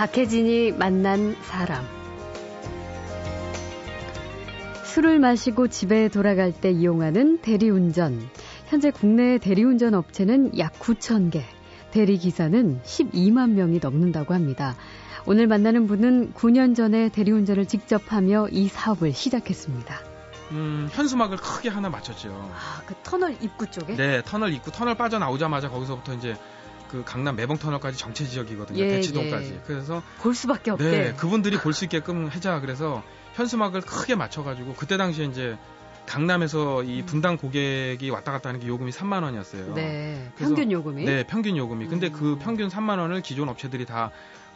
박혜진이 만난 사람. 술을 마시고 집에 돌아갈 때 이용하는 대리운전. 현재 국내 대리운전 업체는 약 9천 개, 대리기사는 12만 명이 넘는다고 합니다. 오늘 만나는 분은 9년 전에 대리운전을 직접 하며 이 사업을 시작했습니다. 음, 현수막을 크게 하나 맞췄죠. 아, 그 터널 입구 쪽에? 네, 터널 입구, 터널 빠져나오자마자 거기서부터 이제 그 강남 매봉 터널까지 정체 지역이거든요. 예, 대치동까지. 예. 그래서 볼 수밖에 없게. 네, 그분들이 볼 수 있게끔 하자. 그래서 현수막을 크게 맞춰가지고 그때 당시에 이제 강남에서 이 분당 고객이 왔다 갔다 하는 게 요금이 3만 원이었어요. 네, 평균 요금이. 네, 평균 요금이. 근데 음. 그 평균 3만 원을 기존 업체들이 다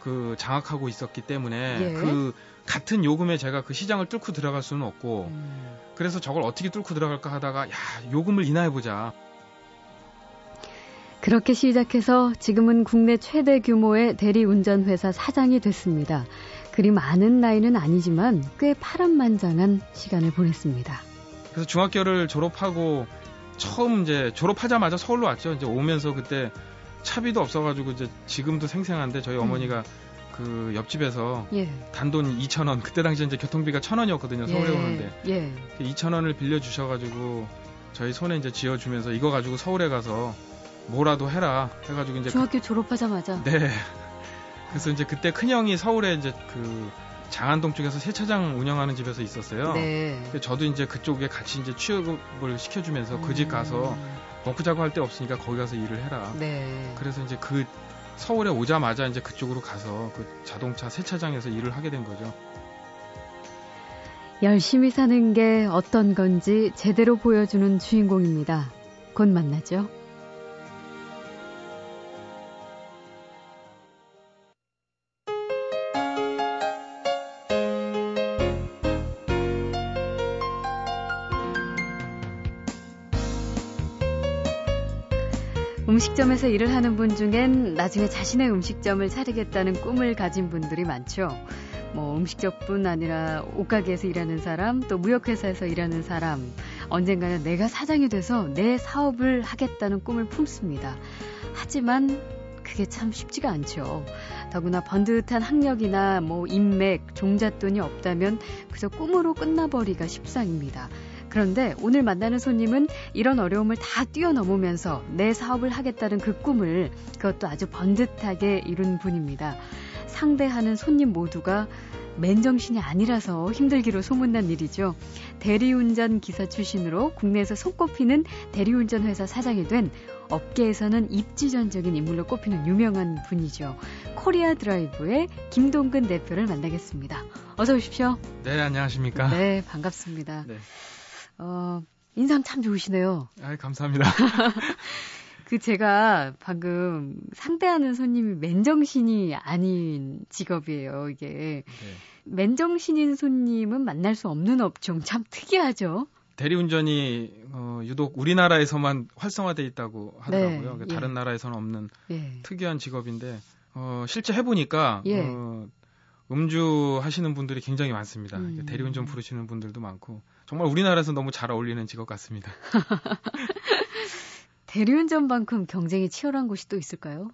그 장악하고 있었기 때문에 예. 그 같은 요금에 제가 그 시장을 뚫고 들어갈 수는 없고 음. 그래서 저걸 어떻게 뚫고 들어갈까 하다가 야 요금을 인하해 보자. 그렇게 시작해서 지금은 국내 최대 규모의 대리운전회사 사장이 됐습니다. 그리 많은 나이는 아니지만 꽤 파란만장한 시간을 보냈습니다. 그래서 중학교를 졸업하고 처음 이제 졸업하자마자 서울로 왔죠. 이제 오면서 그때 차비도 없어가지고 이제 지금도 생생한데 저희 어머니가 그 옆집에서 예. 단돈 2천 원 그때 당시 이제 교통비가 천 원이었거든요. 서울에 예. 오는데 예. 2천 원을 빌려 주셔가지고 저희 손에 이제 쥐어주면서 이거 가지고 서울에 가서 뭐라도 해라 해가지고 이제 중학교 졸업하자마자. 그, 네. 그래서 이제 그때 큰 형이 서울에 이제 그 장안동 쪽에서 세차장 운영하는 집에서 있었어요. 네. 저도 이제 그쪽에 같이 이제 취업을 시켜주면서 그 집 가서 음. 먹고 자고 할 데 없으니까 거기 가서 일을 해라. 네. 그래서 이제 그 서울에 오자마자 이제 그쪽으로 가서 그 자동차 세차장에서 일을 하게 된 거죠. 열심히 사는 게 어떤 건지 제대로 보여주는 주인공입니다. 곧 만나죠. 음식점에서 일을 하는 분 중엔 나중에 자신의 음식점을 차리겠다는 꿈을 가진 분들이 많죠. 뭐 음식점뿐 아니라 옷가게에서 일하는 사람, 또 무역회사에서 일하는 사람, 언젠가는 내가 사장이 돼서 내 사업을 하겠다는 꿈을 품습니다. 하지만 그게 참 쉽지가 않죠. 더구나 번듯한 학력이나 뭐 인맥, 종잣돈이 없다면 그저 꿈으로 끝나버리가 십상입니다. 그런데 오늘 만나는 손님은 이런 어려움을 다 뛰어넘으면서 내 사업을 하겠다는 그 꿈을 그것도 아주 번듯하게 이룬 분입니다. 상대하는 손님 모두가 맨정신이 아니라서 힘들기로 소문난 일이죠. 대리운전 기사 출신으로 국내에서 손꼽히는 대리운전 회사 사장이 된 업계에서는 입지전적인 인물로 꼽히는 유명한 분이죠. 코리아 드라이브의 김동근 대표를 만나겠습니다. 어서 오십시오. 네, 안녕하십니까. 네, 반갑습니다. 네. 어, 인상 참 좋으시네요. 아, 감사합니다. 그 제가 방금 상대하는 손님이 맨정신이 아닌 직업이에요, 이게. 네. 맨정신인 손님은 만날 수 없는 업종 참 특이하죠. 대리운전이 어, 유독 우리나라에서만 활성화돼 있다고 하더라고요. 네, 그러니까 예. 다른 나라에서는 없는 예. 특이한 직업인데 어, 실제 해보니까 예. 어, 음주 하시는 분들이 굉장히 많습니다. 음. 대리운전 부르시는 분들도 많고 정말 우리나라에서 너무 잘 어울리는 직업 같습니다. 대리운전만큼 경쟁이 치열한 곳이 또 있을까요?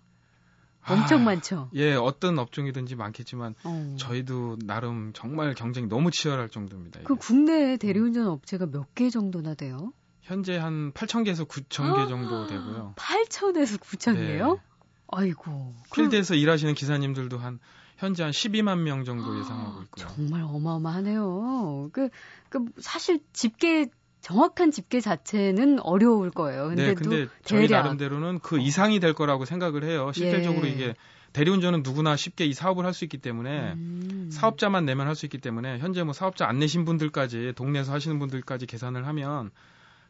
엄청 아, 많죠. 예, 어떤 업종이든지 많겠지만 어. 저희도 나름 정말 경쟁이 너무 치열할 정도입니다. 이게. 그 국내에 대리운전 업체가 몇 개 정도나 돼요? 현재 한 8,000개에서 9,000개 아, 정도 되고요. 8천에서 9천이에요? 네. 아이고. 그 필드에서 일하시는 기사님들도 한 현재 한 12만 명 정도 예상하고 있고요. 정말 어마어마하네요. 그, 그, 사실 집계, 정확한 집계 자체는 어려울 거예요. 근데 네, 또 근데 저희 대략. 나름대로는 그 이상이 될 거라고 생각을 해요. 실질적으로 예. 이게 대리운전은 누구나 쉽게 이 사업을 할 수 있기 때문에 음. 사업자만 내면 할 수 있기 때문에 현재 뭐 사업자 안 내신 분들까지 동네에서 하시는 분들까지 계산을 하면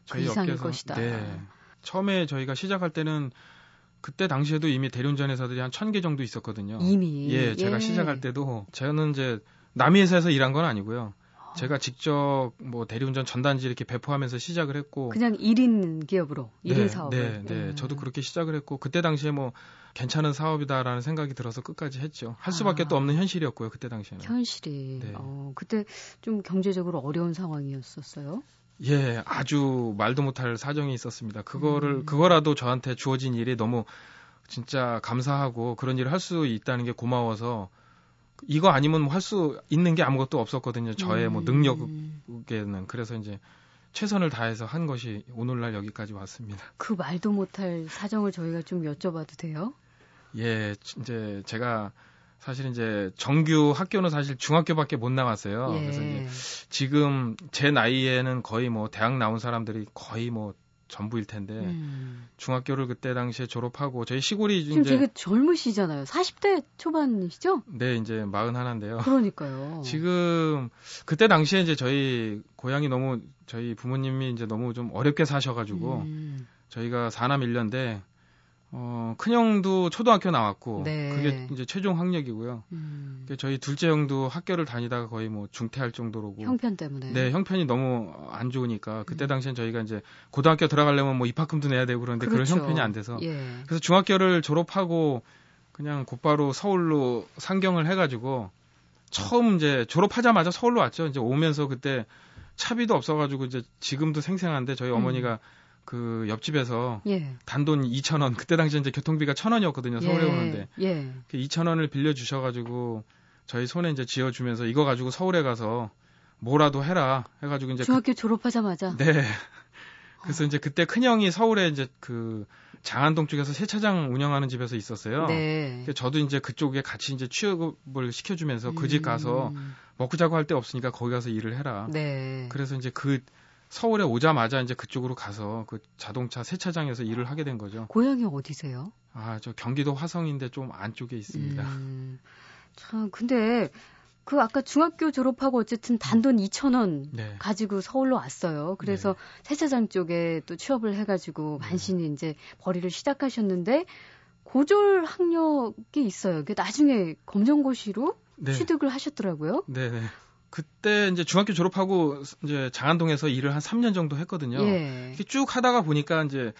저희 그 업계에서 것이다. 네. 처음에 저희가 시작할 때는 그때 당시에도 이미 대리운전 회사들이 한 1000개 정도 있었거든요. 이미. 예, 제가 시작할 때도 저는 이제 남의 회사에서 일한 건 아니고요. 제가 직접 뭐 대리운전 전단지 이렇게 배포하면서 시작을 했고 그냥 1인 기업으로, 1인 네, 사업을. 네, 네. 음. 저도 그렇게 시작을 했고 그때 당시에 뭐 괜찮은 사업이다라는 생각이 들어서 끝까지 했죠. 할 수밖에 아. 또 없는 현실이었고요. 그때 당시에는. 현실이. 네. 어, 그때 좀 경제적으로 어려운 상황이었었어요. 예, 아주 말도 못할 사정이 있었습니다. 그거를 음. 그거라도 저한테 주어진 일이 너무 진짜 감사하고 그런 일을 할 수 있다는 게 고마워서 이거 아니면 할 수 있는 게 아무것도 없었거든요. 저의 뭐 음. 능력에는 그래서 이제 최선을 다해서 한 것이 오늘날 여기까지 왔습니다. 그 말도 못할 사정을 저희가 좀 여쭤봐도 돼요? 예, 이제 제가 사실 이제 정규 학교는 사실 중학교밖에 못 나왔어요. 예. 그래서 이제 지금 제 나이에는 거의 뭐 대학 나온 사람들이 거의 뭐 전부일 텐데 음. 중학교를 그때 당시에 졸업하고 저희 시골이 지금 이제 되게 젊으시잖아요. 40대 초반이시죠? 네 이제 마흔 하나인데요. 그러니까요. 지금 그때 당시에 이제 저희 고향이 너무 저희 부모님이 이제 너무 좀 어렵게 사셔 가지고 음. 저희가 사남 일녀인데 어 큰 형도 초등학교 나왔고 네. 그게 이제 최종 학력이고요. 음. 그 저희 둘째 형도 학교를 다니다가 거의 뭐 중퇴할 정도로고 형편 때문에. 네 형편이 너무 안 좋으니까 그때 음. 당시엔 저희가 이제 고등학교 들어가려면 뭐 입학금도 내야 되고 그런데 그럴 그렇죠. 형편이 안 돼서 예. 그래서 중학교를 졸업하고 그냥 곧바로 서울로 상경을 해가지고 처음 이제 졸업하자마자 서울로 왔죠. 이제 오면서 그때 차비도 없어가지고 이제 지금도 생생한데 저희 음. 어머니가 그 옆집에서 예. 단돈 2천 원 그때 당시 이제 교통비가 천 원이었거든요 서울에 예. 오는데 예. 그 2천 원을 빌려 주셔가지고 저희 손에 이제 쥐어주면서 이거 가지고 서울에 가서 뭐라도 해라 해가지고 이제 중학교 졸업하자마자. 그, 네 그래서 이제 그때 큰 형이 서울에 이제 그 장안동 쪽에서 세차장 운영하는 집에서 있었어요. 네. 저도 이제 그쪽에 같이 이제 취업을 시켜주면서 그 집 가서 음. 먹고 자고 할 데 없으니까 거기 가서 일을 해라. 네. 그래서 이제 그 서울에 오자마자 이제 그쪽으로 가서 그 자동차 세차장에서 일을 하게 된 거죠. 고향이 어디세요? 아, 저 경기도 화성인데 좀 안쪽에 있습니다. 음. 참 근데 그 아까 중학교 졸업하고 어쨌든 단돈 2천 원 네. 가지고 서울로 왔어요. 그래서 세차장 쪽에 또 취업을 해가지고 네. 간신히 이제 벌이를 시작하셨는데 고졸 학력이 있어요. 그 나중에 검정고시로 네. 취득을 하셨더라고요. 네, 네. 그때 이제 중학교 졸업하고 이제 장안동에서 일을 한 3년 정도 했거든요. 예. 이렇게 쭉 하다가 보니까 이제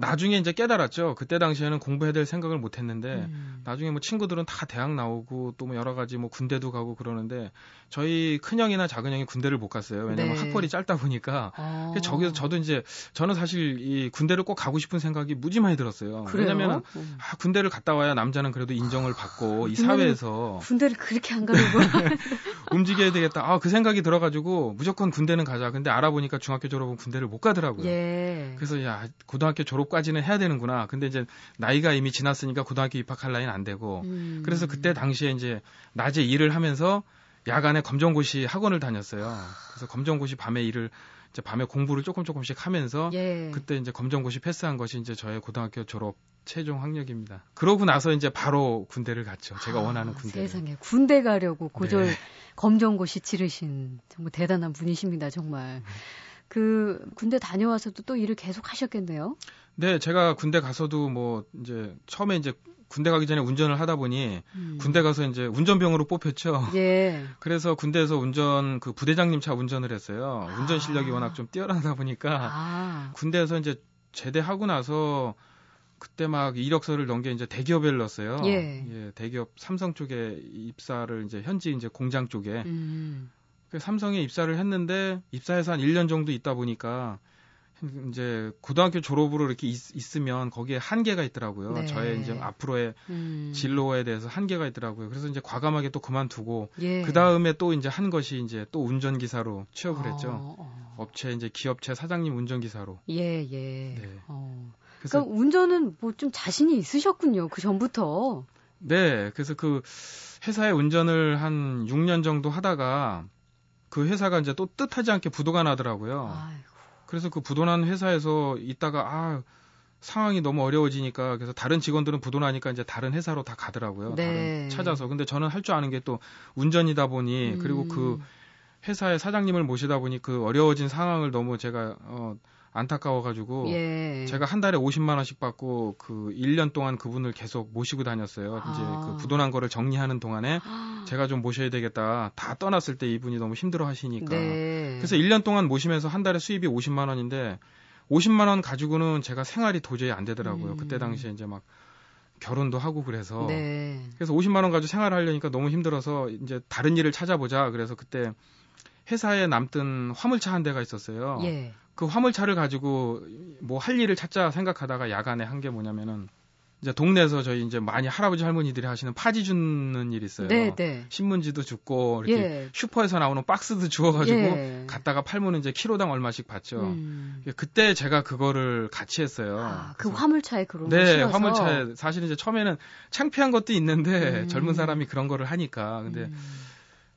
나중에 이제 깨달았죠. 그때 당시에는 공부해야 될 생각을 못 했는데 음. 나중에 뭐 친구들은 다 대학 나오고 또 뭐 여러 가지 뭐 군대도 가고 그러는데 저희 큰형이나 작은형이 군대를 못 갔어요. 왜냐면 네. 학벌이 짧다 보니까. 어. 그래서 저기서 저도 이제 저는 사실 이 군대를 꼭 가고 싶은 생각이 무지 많이 들었어요. 왜냐면 음. 아, 군대를 갔다 와야 남자는 그래도 인정을 받고 이 군대는- 사회에서 군대를 그렇게 안 가려고. 움직여야 되겠다. 아, 그 생각이 들어 가지고 무조건 군대는 가자. 근데 알아보니까 중학교 졸업은 군대를 못 가더라고요. 예. 그래서 야 고등학교 졸업 까지는 해야 되는구나. 근데 이제 나이가 이미 지났으니까 고등학교 입학할 나이는 안 되고. 음. 그래서 그때 당시에 이제 낮에 일을 하면서 야간에 검정고시 학원을 다녔어요. 그래서 검정고시 밤에 일을 이제 밤에 공부를 조금 조금씩 하면서 예. 그때 이제 검정고시 패스한 것이 이제 저의 고등학교 졸업 최종 학력입니다. 그러고 나서 이제 바로 군대를 갔죠. 제가 아, 원하는 군대를. 세상에 군대 가려고 고졸 네. 검정고시 치르신 정말 대단한 분이십니다, 정말. 그 군대 다녀와서도 또 일을 계속 하셨겠네요. 네, 제가 군대 가서도 뭐 이제 처음에 이제 군대 가기 전에 운전을 하다 보니 음. 군대 가서 이제 운전병으로 뽑혔죠. 예. 그래서 군대에서 운전 그 부대장님 차 운전을 했어요. 운전 실력이 아. 워낙 좀 뛰어나다 보니까 아. 군대에서 이제 제대하고 나서 그때 막 이력서를 게 이제 대기업에 넣었어요. 예. 대기업 삼성 쪽에 입사를 이제 현지 이제 공장 쪽에 음. 그 삼성에 입사를 했는데 입사해서 한 1년 정도 있다 보니까 이제 고등학교 졸업으로 이렇게 있, 으면 거기에 한계가 있더라고요. 네. 저의 이제 앞으로의 음. 진로에 대해서 한계가 있더라고요. 그래서 이제 과감하게 또 그만두고 예. 그 다음에 또 이제 한 것이 이제 또 운전기사로 취업을 했죠. 어, 어. 업체 이제 기업체 사장님 운전기사로. 예, 예. 네. 어. 그래서 그러니까 운전은 뭐 좀 자신이 있으셨군요. 그 전부터. 네, 그래서 그 회사에 운전을 한 6년 정도 하다가 그 회사가 이제 또 뜻하지 않게 부도가 나더라고요. 아이고. 그래서 그 부도난 회사에서 있다가 아 상황이 너무 어려워지니까 그래서 다른 직원들은 부도나니까 이제 다른 회사로 다 가더라고요. 네. 다른 찾아서 근데 저는 할 줄 아는 게 또 운전이다 보니 그리고 그 음. 회사의 사장님을 모시다 보니 그 어려워진 상황을 너무 제가 어 안타까워가지고 예. 제가 한 달에 50만 원씩 받고 그 1년 동안 그분을 계속 모시고 다녔어요. 이제 아. 그 부도난 거를 정리하는 동안에 아, 제가 좀 모셔야 되겠다. 다 떠났을 때 이분이 너무 힘들어 하시니까. 네. 그래서 1년 동안 모시면서 한 달에 수입이 50만 원인데 50만 원 가지고는 제가 생활이 도저히 안 되더라고요. 음. 그때 당시에 이제 막 결혼도 하고 그래서 네. 그래서 50만 원 가지고 생활을 하려니까 너무 힘들어서 이제 다른 일을 찾아보자. 그래서 그때 회사에 남던 화물차 한 대가 있었어요. 예. 그 화물차를 가지고 뭐 할 일을 찾자 생각하다가 야간에 한 게 뭐냐면은 이제 동네에서 저희 이제 많이 할아버지 할머니들이 하시는 파지 줍는 일 있어요. 네, 네. 신문지도 줍고 이렇게 예. 슈퍼에서 나오는 박스도 주워가지고 예. 갖다가 팔면 이제 키로당 얼마씩 받죠. 음. 그때 제가 그거를 같이 했어요. 아, 그 화물차에 그런 거 네, 실어서. 화물차에 사실 이제 처음에는 창피한 것도 있는데 음. 젊은 사람이 그런 거를 하니까 근데 음.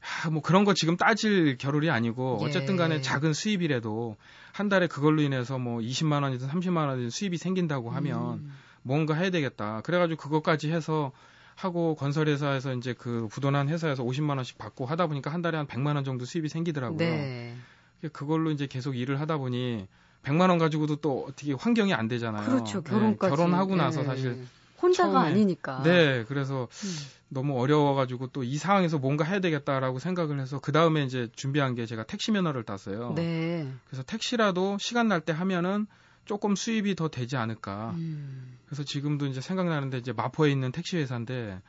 아, 뭐 그런 거 지금 따질 겨를이 아니고 예. 어쨌든 간에 작은 수입이라도 한 달에 그걸로 인해서 뭐 20만 원이든 30만 원이든 수입이 생긴다고 하면 음. 뭔가 해야 되겠다. 그래가지고 그것까지 해서 하고 건설회사에서 이제 그 부도난 회사에서 50만 원씩 받고 하다 보니까 한 달에 한 100만 원 정도 수입이 생기더라고요. 네. 그걸로 이제 계속 일을 하다 보니 100만 원 가지고도 또 어떻게 환경이 안 되잖아요. 그렇죠. 네, 결혼까지. 결혼하고 나서 예. 사실 혼자가 처음에- 아니니까. 네, 그래서 음. 너무 어려워가지고 또 이 상황에서 뭔가 해야 되겠다라고 생각을 해서 그 다음에 이제 준비한 게 제가 택시 면허를 땄어요. 네. 그래서 택시라도 시간 날 때 하면은 조금 수입이 더 되지 않을까. 음. 그래서 지금도 이제 생각나는데 이제 마포에 있는 택시 회사인데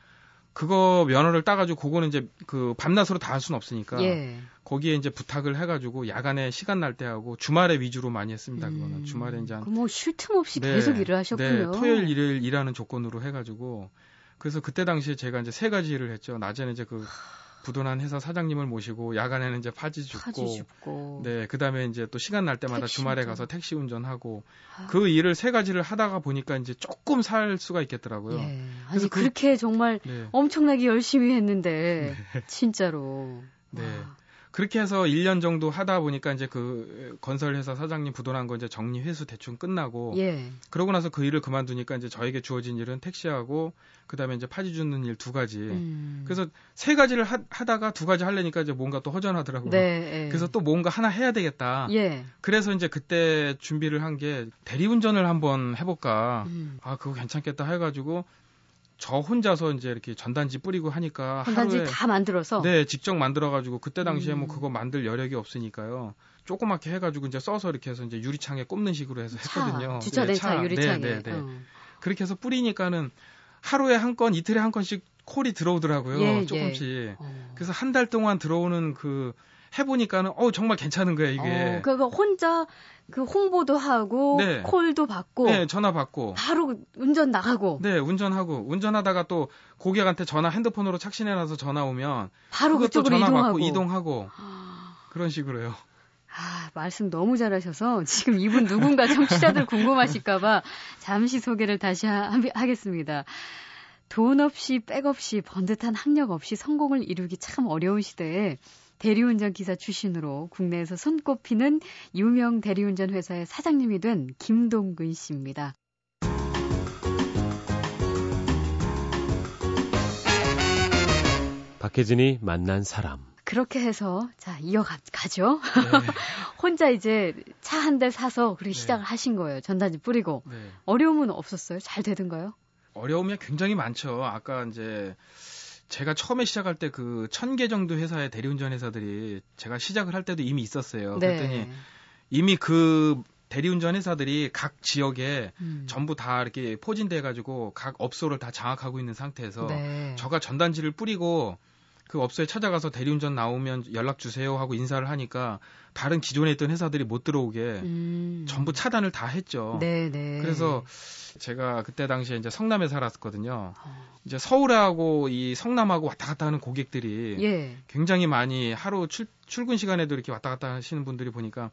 그거 면허를 따가지고 그거는 이제 그 밤낮으로 다 할 수는 없으니까 예. 거기에 이제 부탁을 해가지고 야간에 시간 날 때 하고 주말에 위주로 많이 했습니다. 그거는 음. 주말에 이제 한 뭐쉴 틈 없이 네, 계속 일을 하셨군요. 네, 토요일 일요일 일하는 조건으로 해가지고 그래서 그때 당시에 제가 이제 세 가지 일을 했죠. 낮에는 이제 그 부도난 회사 사장님을 모시고 야간에는 이제 파지 줍고 파지 줍고. 네 그다음에 이제 또 시간 날 때마다 주말에 운전. 가서 택시 운전하고 아. 그 일을 세 가지를 하다가 보니까 이제 조금 살 수가 있겠더라고요. 예. 아니 그래서 그- 그렇게 정말 네. 엄청나게 열심히 했는데 진짜로. 네. 와. 그렇게 해서 1년 정도 하다 보니까 이제 그 건설회사 사장님 부도난 거 이제 정리 회수 대충 끝나고 예. 그러고 나서 그 일을 그만두니까 이제 저에게 주어진 일은 택시하고 그다음에 이제 파지 줍는 일 두 가지. 음. 그래서 세 가지를 하, 다가두 가지 하려니까 이제 뭔가 또 허전하더라고요. 네. 예. 그래서 또 뭔가 하나 해야 되겠다. 예. 그래서 이제 그때 준비를 한 게 대리운전을 한번 해볼까. 음. 아 그거 괜찮겠다 해가지고 저 혼자서 이제 이렇게 전단지 뿌리고 하니까 전단지 하루에 다 만들어서. 네 직접 만들어가지고 그때 당시에 음. 뭐 그거 만들 여력이 없으니까요. 조그맣게 해가지고 이제 써서 이렇게 해서 이제 유리창에 꼽는 식으로 해서 했거든요. 차, 주차된 네, 차, 유리창에. 네, 네, 네. 어. 그렇게 해서 뿌리니까는 하루에 한 건, 이틀에 한 건씩 콜이 들어오더라고요. 예, 조금씩. 어. 그래서 한 달 동안 들어오는 그 해보니까는 어 정말 괜찮은 거예요 이게. 어, 그러니까 혼자 그 홍보도 하고 네. 콜도 받고 네 전화 받고. 바로 운전 나가고 네 운전하고 운전하다가 또 고객한테 전화 핸드폰으로 착신해놔서 전화 오면 바로 그것도 전화 이동하고. 받고 이동하고 그런 식으로요. 아, 말씀 너무 잘하셔서 지금 이분 누군가 청취자들 궁금하실까봐 잠시 소개를 다시 하, 하겠습니다. 돈 없이 백 없이 번듯한 학력 없이 성공을 이루기 참 어려운 시대에 대리운전 기사 출신으로 국내에서 손꼽히는 유명 대리운전 회사의 사장님이 된 김동근 씨입니다. 박혜진이 만난 사람. 그렇게 해서 자 이어가죠. 네. 혼자 이제 차 한 대 사서 그렇게 네. 시작을 하신 거예요. 전단지 뿌리고 네. 어려움은 없었어요. 잘 되던가요? 어려움이 굉장히 많죠. 아까 이제 제가 처음에 시작할 때 그 천 개 정도 회사의 대리운전 회사들이 제가 시작을 할 때도 이미 있었어요. 네. 그랬더니 이미 그 대리운전 회사들이 각 지역에 음. 전부 다 이렇게 포진돼 가지고 각 업소를 다 장악하고 있는 상태에서 네. 저가 전단지를 뿌리고 그 업소에 찾아가서 대리운전 나오면 연락 주세요 하고 인사를 하니까 다른 기존에 있던 회사들이 못 들어오게 음. 전부 차단을 다 했죠. 네, 네. 그래서 제가 그때 당시에 이제 성남에 살았거든요. 어. 이제 서울하고 이 성남하고 왔다 갔다 하는 고객들이 예. 굉장히 많이 하루 출, 출근 시간에도 이렇게 왔다 갔다 하시는 분들이 보니까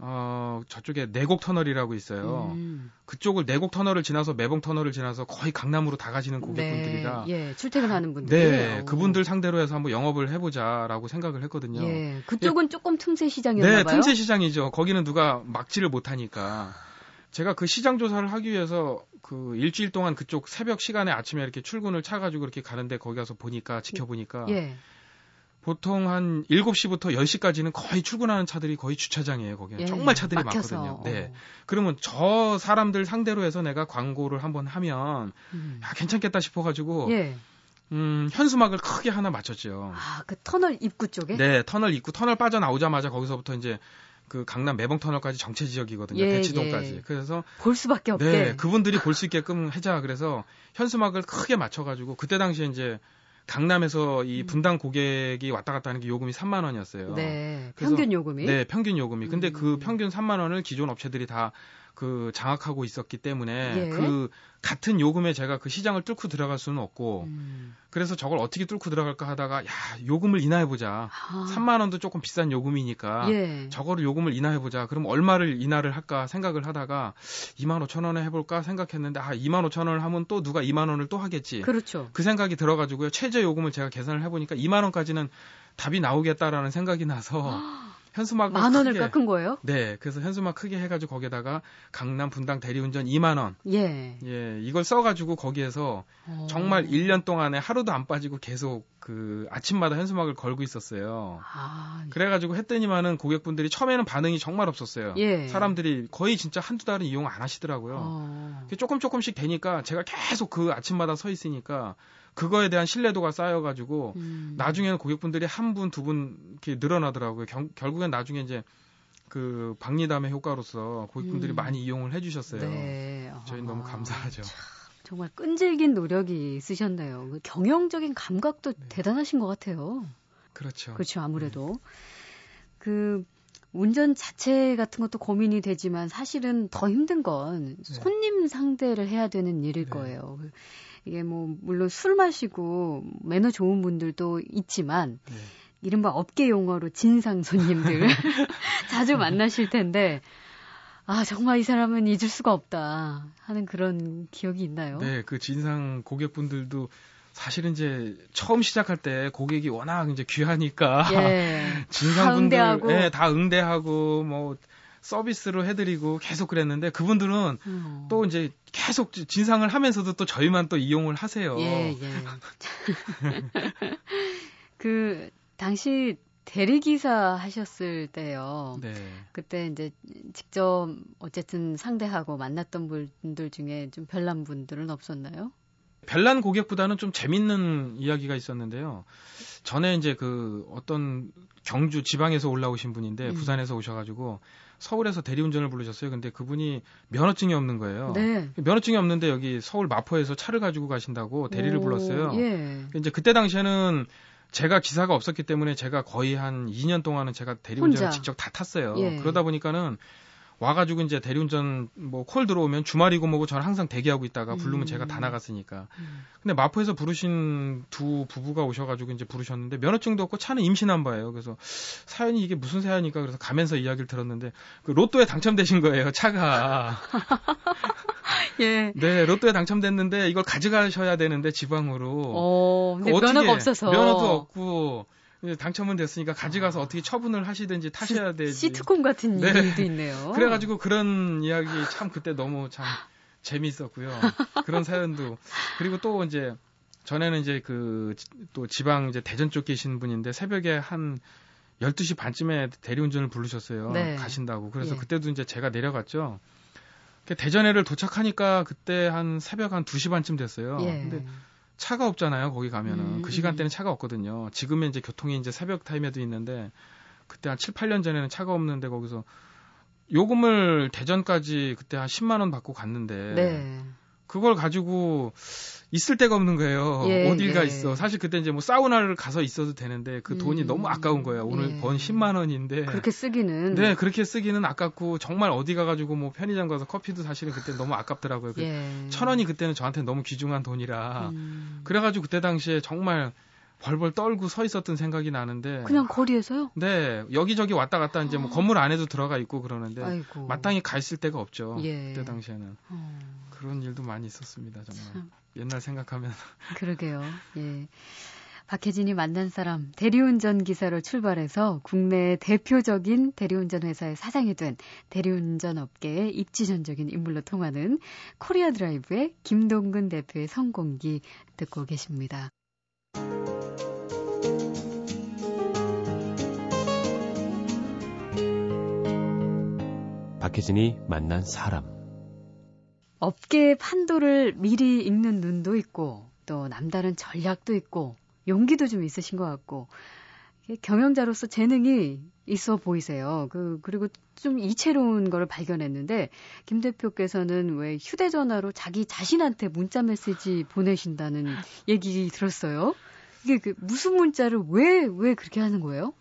어 저쪽에 내곡 터널이라고 있어요. 음. 그쪽을 내곡 터널을 지나서 매봉 터널을 지나서 거의 강남으로 다 가시는 고객분들이라 네. 예, 출퇴근하는 분들. 네, 그분들 상대로 해서 한번 영업을 해 보자라고 생각을 했거든요. 예, 그쪽은 조금 틈새 시장이었나 네, 봐요. 틈새 시장이죠. 거기는 누가 막지를 못 하니까. 제가 그 시장 조사를 하기 위해서 그 일주일 동안 그쪽 새벽 시간에 아침에 이렇게 출근을 차 가지고 이렇게 가는데 거기 가서 보니까 지켜보니까 예. 보통 한 7시부터 10시까지는 거의 출근하는 차들이 거의 주차장이에요. 거기는 예, 정말 차들이 막혀서. 많거든요. 네. 어. 그러면 저 사람들 상대로 해서 내가 광고를 한번 하면 음. 야, 괜찮겠다 싶어가지고 예. 음, 현수막을 크게 하나 맞췄죠. 아, 그 터널 입구 쪽에? 네, 터널 입구 터널 빠져나오자마자 거기서부터 이제 그 강남 매봉 터널까지 정체 지역이거든요. 예, 대치동까지. 예. 그래서 볼 수밖에 없게. 네, 그분들이 볼 수 있게끔 하자. 그래서 현수막을 크게 맞춰 가지고 그때 당시에 이제 강남에서 이 분당 고객이 왔다 갔다 하는 게 요금이 3만 원이었어요. 네, 평균 요금이. 네, 평균 요금이. 근데 그 음. 평균 3만 원을 기존 업체들이 다 그 장악하고 있었기 때문에 예. 그 같은 요금에 제가 그 시장을 뚫고 들어갈 수는 없고 음. 그래서 저걸 어떻게 뚫고 들어갈까 하다가 야 요금을 인하해 보자. 아. 3만 원도 조금 비싼 요금이니까 예. 저거를 요금을 인하해 보자. 그럼 얼마를 인하를 할까 생각을 하다가 2만 5천 원에 해볼까 생각했는데 아 2만 5천 원을 하면 또 누가 2만 원을 또 하겠지. 그렇죠. 그 생각이 들어가지고요. 최저 요금을 제가 계산을 해보니까 2만 원까지는 답이 나오겠다라는 생각이 나서 현수막 만 원을 크게, 깎은 거예요? 네, 그래서 현수막 크게 해가지고 거기에다가 강남 분당 대리운전 2만 원. 예. 예, 이걸 써가지고 거기에서 어. 정말 1년 동안에 하루도 안 빠지고 계속 그 아침마다 현수막을 걸고 있었어요. 아, 그래가지고 했더니만은 고객분들이 처음에는 반응이 정말 없었어요. 예. 사람들이 거의 진짜 한두 달은 이용 안 하시더라고요. 어. 조금 조금씩 되니까 제가 계속 그 아침마다 서 있으니까 그거에 대한 신뢰도가 쌓여가지고 음. 나중에는 고객분들이 한 분, 두 분 이렇게 늘어나더라고요. 경- 결국엔 나중에 이제 그 박리담의 효과로서 고객분들이 음. 많이 이용을 해주셨어요. 네. 저희 너무 아, 감사하죠. 정말 끈질긴 노력이 있으셨네요. 그 경영적인 감각도 네. 대단하신 것 같아요. 그렇죠. 그렇죠. 아무래도 그 운전 자체 같은 것도 고민이 되지만 사실은 더 힘든 건 손님 상대를 해야 되는 일일 네. 거예요. 이게 뭐 물론 술 마시고 매너 좋은 분들도 있지만 네. 이른바 업계 용어로 진상 손님들 자주 만나실 텐데 아 정말 이 사람은 잊을 수가 없다 하는 그런 기억이 있나요? 네, 그 진상 고객분들도 사실은 이제 처음 시작할 때 고객이 워낙 이제 귀하니까 예. 진상분들 다 응대하고. 예, 다 응대하고 뭐 서비스로 해드리고 계속 그랬는데 그분들은 어. 또 이제 계속 진상을 하면서도 또 저희만 또 이용을 하세요. 예, 예. 그 당시 대리기사 하셨을 때요. 네. 그때 이제 직접 어쨌든 상대하고 만났던 분들 중에 좀 별난 분들은 없었나요? 별난 고객보다는 좀 재밌는 이야기가 있었는데요. 전에 이제 그 어떤 경주 지방에서 올라오신 분인데 음. 부산에서 오셔가지고 서울에서 대리운전을 부르셨어요. 근데 그분이 면허증이 없는 거예요. 네. 면허증이 없는데 여기 서울 마포에서 차를 가지고 가신다고 대리를 오, 불렀어요. 예. 이제 그때 당시에는 제가 기사가 없었기 때문에 제가 거의 한 2년 동안은 제가 대리운전을 혼자. 직접 다 탔어요. 예. 그러다 보니까는 와가지고 이제 대리운전 뭐 콜 들어오면 주말이고 뭐고 저는 항상 대기하고 있다가 부르면 음. 제가 다 나갔으니까. 음. 근데 마포에서 부르신 두 부부가 오셔가지고 이제 부르셨는데 면허증도 없고 차는 임신한 바예요. 그래서 사연이 이게 무슨 사연이니까 그래서 가면서 이야기를 들었는데 그 로또에 당첨되신 거예요. 차가. 예. 네, 로또에 당첨됐는데 이걸 가져가셔야 되는데 지방으로. 어, 근데 면허가 없어서 면허도 없고 당첨은 됐으니까 가져가서 어떻게 처분을 하시든지 타셔야 되지. 시트콤 같은 네. 일도 있네요. 그래가지고 그런 이야기 참 그때 너무 참 재미있었고요. 그런 사연도 그리고 또 이제 전에는 이제 그 또 지방 이제 대전 쪽 계신 분인데 새벽에 한 12시 반쯤에 대리운전을 부르셨어요. 네. 가신다고. 그래서 예. 그때도 이제 제가 내려갔죠. 그 대전에를 도착하니까 그때 한 새벽 한 2시 반쯤 됐어요. 예. 근데 차가 없잖아요. 거기 가면은. 음, 그 시간대는 차가 없거든요. 지금은 이제 교통이 이제 새벽 타임에도 있는데 그때 한 7, 8년 전에는 차가 없는데 거기서 요금을 대전까지 그때 한 10만 원 받고 갔는데 네. 그걸 가지고 있을 데가 없는 거예요. 예, 어딜 가 예. 있어. 사실 그때 이제 뭐 사우나를 가서 있어도 되는데 그 돈이 음, 너무 아까운 거예요. 오늘 예. 번 10만 원인데 그렇게 쓰기는 네, 그렇게 쓰기는 아깝고 정말 어디 가 가지고 뭐 편의점 가서 커피도 사실은 그때 너무 아깝더라고요. 그 예. 천 원이 그때는 저한테 너무 귀중한 돈이라 음. 그래 가지고 그때 당시에 정말 벌벌 떨고 서 있었던 생각이 나는데 그냥 거리에서요? 네 여기저기 왔다 갔다 이제 뭐 건물 안에도 들어가 있고 그러는데 아이고. 마땅히 가 있을 데가 없죠. 예. 그때 당시에는 어, 그런 일도 많이 있었습니다. 정말 참. 옛날 생각하면 그러게요. 예. 박혜진이 만난 사람 대리운전 기사로 출발해서 국내의 대표적인 대리운전 회사의 사장이 된 대리운전 업계의 입지전적인 인물로 통하는 코리아 드라이브의 김동근 대표의 성공기 듣고 계십니다. 박혜진이 만난 사람. 업계의 판도를 미리 읽는 눈도 있고 또 남다른 전략도 있고 용기도 좀 있으신 것 같고 경영자로서 재능이 있어 보이세요. 그 그리고 좀 이채로운 거를 발견했는데 김 대표께서는 왜 휴대전화로 자기 자신한테 문자 메시지 보내신다는 얘기 들었어요. 이게 그 무슨 문자를 왜 왜 그렇게 하는 거예요?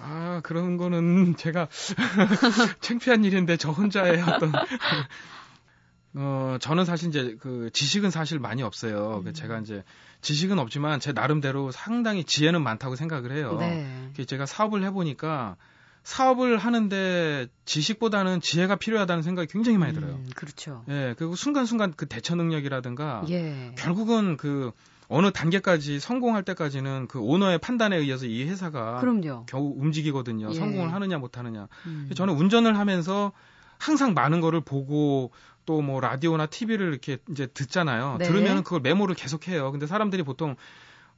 아, 그런 거는 제가 창피한 일인데 저 혼자의 어떤 어, 저는 사실 이제 그 지식은 사실 많이 없어요. 그 음. 제가 이제 지식은 없지만 제 나름대로 상당히 지혜는 많다고 생각을 해요. 네. 그 제가 사업을 해보니까 사업을 하는데 지식보다는 지혜가 필요하다는 생각이 굉장히 많이 들어요. 음, 그렇죠. 예, 그리고 순간순간 그 대처 능력이라든가 예. 결국은 그 어느 단계까지 성공할 때까지는 그 오너의 판단에 의해서 이 회사가 그럼요. 겨우 움직이거든요. 예. 성공을 하느냐 못 하느냐. 음. 저는 운전을 하면서 항상 많은 거를 보고 또 뭐 라디오나 TV를 이렇게 이제 듣잖아요. 네. 들으면 그걸 메모를 계속 해요. 근데 사람들이 보통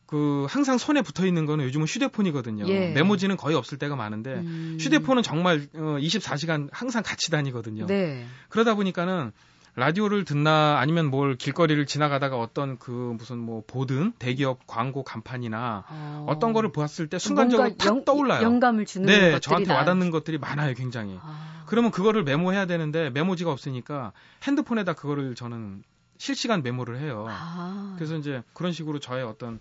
그 항상 손에 붙어 있는 거는 요즘은 휴대폰이거든요. 예. 메모지는 거의 없을 때가 많은데 음. 휴대폰은 정말 어, 24시간 항상 같이 다니거든요. 네. 그러다 보니까는 라디오를 듣나 아니면 뭘 길거리를 지나가다가 어떤 그 무슨 뭐 보든 대기업 광고 간판이나 어. 어떤 거를 보았을 때 순간적으로 탁 영- 떠올라요. 영감을 주는 네, 것들이 저한테 나- 와닿는 것들이 많아요, 굉장히. 아. 그러면 그거를 메모해야 되는데 메모지가 없으니까 핸드폰에다 그거를 저는 실시간 메모를 해요. 아. 그래서 이제 그런 식으로 저의 어떤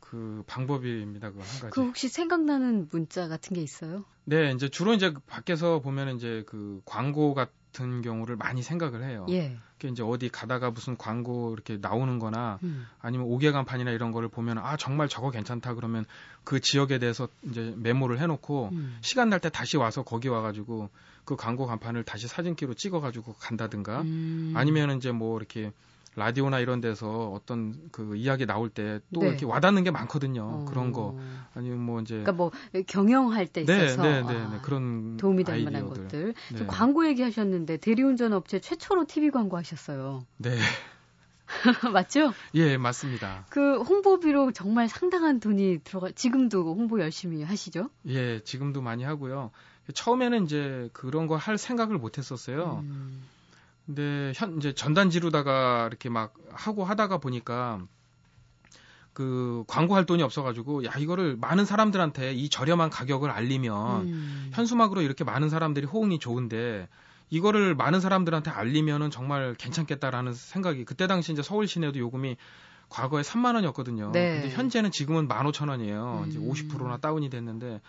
그 방법입니다. 그거 한 가지. 그 혹시 생각나는 문자 같은 게 있어요? 네, 이제 주로 이제 밖에서 보면 이제 그 광고 같은 경우를 많이 생각을 해요. 예. 이렇게 이제 어디 가다가 무슨 광고 이렇게 나오는 거나 음. 아니면 오개 간판이나 이런 거를 보면 아, 정말 저거 괜찮다 그러면 그 지역에 대해서 이제 메모를 해 놓고 음. 시간 날 때 다시 와서 거기 와 가지고 그 광고 간판을 다시 사진기로 찍어 가지고 간다든가 음. 아니면 이제 뭐 이렇게 라디오나 이런 데서 어떤 그 이야기 나올 때또 네. 이렇게 와닿는 게 많거든요. 어. 그런 거 아니면 뭐 이제 그러니까 뭐 경영할 때 네, 있어서 네, 네, 아, 네. 그런 도움이 될 만한 아이디어들. 것들. 네. 저 광고 얘기하셨는데 대리운전 업체 최초로 TV 광고 하셨어요. 네. 맞죠? 예, 맞습니다. 그 홍보비로 정말 상당한 돈이 들어가 지금도 홍보 열심히 하시죠? 예, 지금도 많이 하고요. 처음에는 이제 그런 거 할 생각을 못 했었어요. 음. 근데 현 이제 전단지로다가 이렇게 막 하고 하다가 보니까 그 광고할 돈이 없어가지고 야 이거를 많은 사람들한테 이 저렴한 가격을 알리면 음. 현수막으로 이렇게 많은 사람들이 호응이 좋은데 이거를 많은 사람들한테 알리면은 정말 괜찮겠다라는 생각이 그때 당시 이제 서울 시내도 요금이 과거에 3만 원이었거든요. 네. 근데 현재는 지금은 15,000 원이에요. 이제 음. 50%나 다운이 됐는데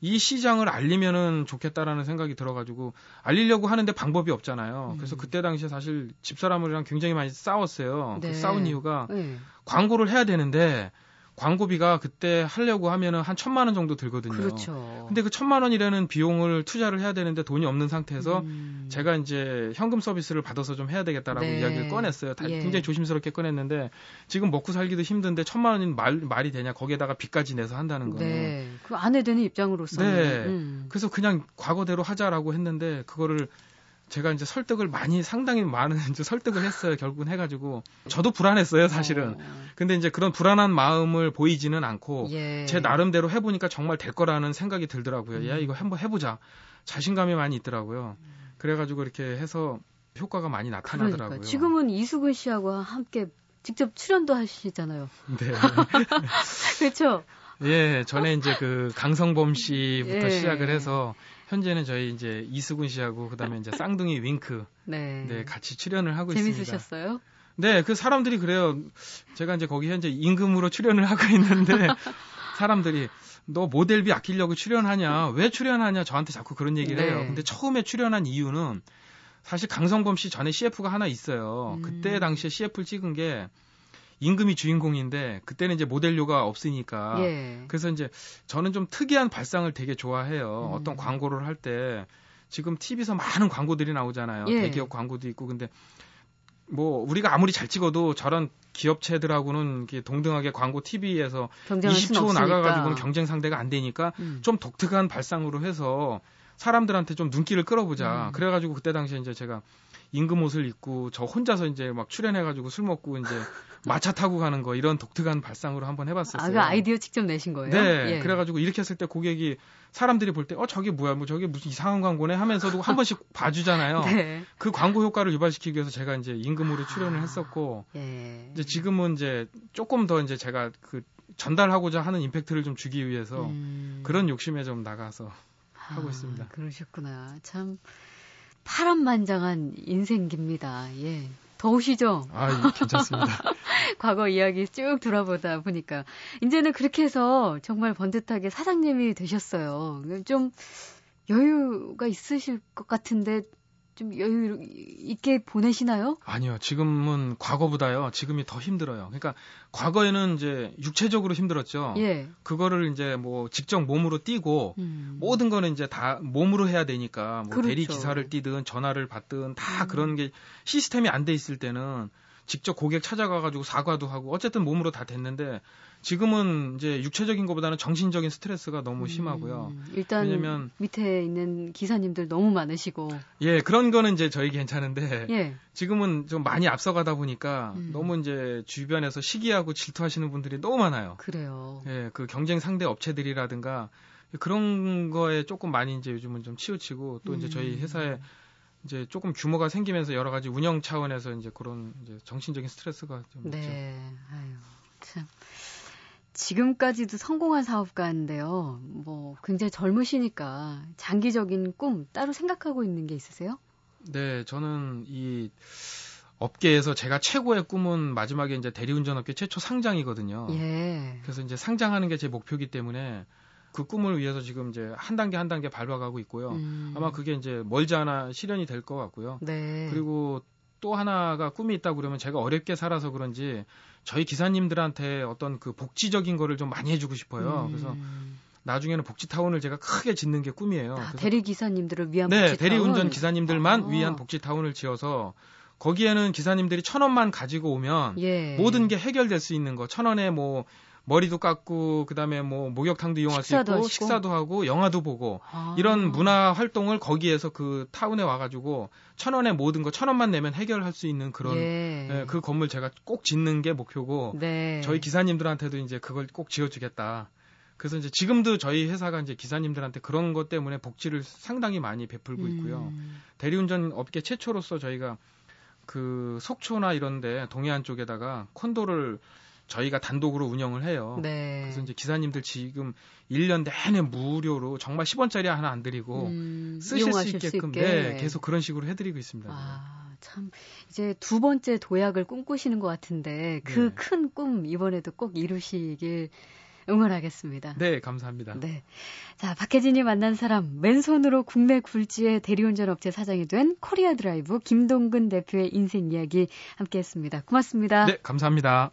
이 시장을 알리면은 좋겠다라는 생각이 들어가지고 알리려고 하는데 방법이 없잖아요. 그래서 음. 그때 당시에 사실 집사람이랑 굉장히 많이 싸웠어요. 네. 그 싸운 이유가 네. 광고를 해야 되는데 광고비가 그때 하려고 하면은 한 천만 원 정도 들거든요. 그렇죠. 근데 그 천만 원이라는 비용을 투자를 해야 되는데 돈이 없는 상태에서 음. 제가 이제 현금 서비스를 받아서 좀 해야 되겠다라고 네. 이야기를 꺼냈어요. 다 예. 굉장히 조심스럽게 꺼냈는데 지금 먹고 살기도 힘든데 천만 원인 말, 말이 되냐 거기에다가 빚까지 내서 한다는 거는. 네. 그 아내 되는 입장으로서는 네. 음. 그래서 그냥 과거대로 하자라고 했는데 그거를 제가 이제 설득을 많이 상당히 많은 이제 설득을 했어요. 결국은 해가지고 저도 불안했어요, 사실은. 어. 근데 이제 그런 불안한 마음을 보이지는 않고 예. 제 나름대로 해보니까 정말 될 거라는 생각이 들더라고요. 야 음. 이거 한번 해보자. 자신감이 많이 있더라고요. 그래가지고 이렇게 해서 효과가 많이 나타나더라고요. 그러니까 지금은 이수근 씨하고 함께 직접 출연도 하시잖아요. 네. 그렇죠? 예, 전에 이제 그 강성범 씨부터 예. 시작을 해서 현재는 저희 이제 이수근 씨하고 그다음에 이제 쌍둥이 윙크 네. 네 같이 출연을 하고 있습니다. 재밌으셨어요? 네, 그 사람들이 그래요. 제가 이제 거기 현재 임금으로 출연을 하고 있는데 사람들이 너 모델비 아끼려고 출연하냐? 왜 출연하냐? 저한테 자꾸 그런 얘기를 네. 해요. 근데 처음에 출연한 이유는 사실 강성범 씨 전에 CF가 하나 있어요. 음. 그때 당시에 CF를 찍은 게 임금이 주인공인데 그때는 이제 모델료가 없으니까 예. 그래서 이제 저는 좀 특이한 발상을 되게 좋아해요. 음. 어떤 광고를 할 때 지금 TV에서 많은 광고들이 나오잖아요. 예. 대기업 광고도 있고 근데 뭐 우리가 아무리 잘 찍어도 저런 기업체들하고는 이렇게 동등하게 광고 TV에서 경쟁할 수는 20초 없으니까. 나가가지고는 경쟁 상대가 안 되니까 음. 좀 독특한 발상으로 해서 사람들한테 좀 눈길을 끌어보자. 음. 그래가지고 그때 당시에 이제 제가 임금 옷을 입고 저 혼자서 이제 막 출연해가지고 술 먹고 이제 마차 타고 가는 거 이런 독특한 발상으로 한번 해봤었어요. 아, 그 아이디어 직접 내신 거예요? 네. 예. 그래가지고 이렇게 했을 때 고객이 사람들이 볼 때, 어, 저게 뭐야, 뭐 저게 무슨 이상한 광고네 하면서도 한 번씩 봐주잖아요. 네. 그 광고 효과를 유발시키기 위해서 제가 이제 임금으로 출연을 아. 했었고, 예. 이제 지금은 이제 조금 더 이제 제가 그 전달하고자 하는 임팩트를 좀 주기 위해서 음. 그런 욕심에 좀 나가서 하고 아, 있습니다. 그러셨구나. 참 파란만장한 인생깁니다. 예. 더우시죠? 아, 괜찮습니다. 과거 이야기 쭉 돌아보다 보니까 이제는 그렇게 해서 정말 번듯하게 사장님이 되셨어요. 좀 여유가 있으실 것 같은데 좀 여유 있게 보내시나요? 아니요. 지금은 과거보다요. 지금이 더 힘들어요. 그러니까 과거에는 이제 육체적으로 힘들었죠. 예. 그거를 이제 뭐 직접 몸으로 뛰고 음. 모든 거는 이제 다 몸으로 해야 되니까 뭐 그렇죠. 대리 기사를 뛰든 전화를 받든 다 음. 그런 게 시스템이 안 돼 있을 때는 직접 고객 찾아가 가지고 사과도 하고 어쨌든 몸으로 다 됐는데 지금은 이제 육체적인 것보다는 정신적인 스트레스가 너무 음, 심하고요. 음, 일단 왜냐면 밑에 있는 기사님들 너무 많으시고 예 그런 거는 이제 저희 괜찮은데 예. 지금은 좀 많이 앞서가다 보니까 음. 너무 이제 주변에서 시기하고 질투하시는 분들이 너무 많아요. 그래요. 예그 경쟁 상대 업체들이라든가 그런 거에 조금 많이 이제 요즘은 좀 치우치고 또 이제 저희 음. 회사에 이제 조금 규모가 생기면서 여러 가지 운영 차원에서 이제 그런 이제 정신적인 스트레스가 좀 네. 있죠. 아유 참. 지금까지도 성공한 사업가인데요. 뭐 굉장히 젊으시니까 장기적인 꿈 따로 생각하고 있는 게 있으세요? 네, 저는 이 업계에서 제가 최고의 꿈은 마지막에 이제 대리운전 업계 최초 상장이거든요. 예. 그래서 이제 상장하는 게 제 목표이기 때문에 그 꿈을 위해서 지금 이제 한 단계 한 단계 밟아가고 있고요. 음. 아마 그게 이제 멀지 않아 실현이 될 것 같고요. 네. 그리고 또 하나가 꿈이 있다고 그러면 제가 어렵게 살아서 그런지 저희 기사님들한테 어떤 그 복지적인 거를 좀 많이 해주고 싶어요. 음. 그래서 나중에는 복지타운을 제가 크게 짓는 게 꿈이에요. 아, 대리 기사님들을 위한 네, 복지타운? 대리운전 기사님들만 아. 위한 복지타운을 지어서 거기에는 기사님들이 천 원만 가지고 오면 예. 모든 게 해결될 수 있는 거. 천 원에 뭐 머리도 깎고 그다음에 뭐 목욕탕도 이용할 수 있고 하시고? 식사도 하고 영화도 보고 아. 이런 문화 활동을 거기에서 그 타운에 와가지고 천 원에 모든 거 천 원만 내면 해결할 수 있는 그런 예. 예, 그 건물 제가 꼭 짓는 게 목표고 네. 저희 기사님들한테도 이제 그걸 꼭 지어주겠다. 그래서 이제 지금도 저희 회사가 이제 기사님들한테 그런 것 때문에 복지를 상당히 많이 베풀고 음. 있고요. 대리운전 업계 최초로서 저희가 그 속초나 이런데 동해안 쪽에다가 콘도를 저희가 단독으로 운영을 해요. 네. 그래서 이제 기사님들 지금 1년 내내 무료로 정말 10원짜리 하나 안 드리고 음, 쓰실 수 있게끔 수 네, 계속 그런 식으로 해드리고 있습니다. 아, 참 이제 두 번째 도약을 꿈꾸시는 것 같은데 그 큰꿈 네. 이번에도 꼭 이루시길 응원하겠습니다. 네, 감사합니다. 네. 자, 박혜진이 만난 사람, 맨손으로 국내 굴지의 대리운전 업체 사장이 된 코리아 드라이브 김동근 대표의 인생 이야기 함께 했습니다. 고맙습니다. 네, 감사합니다.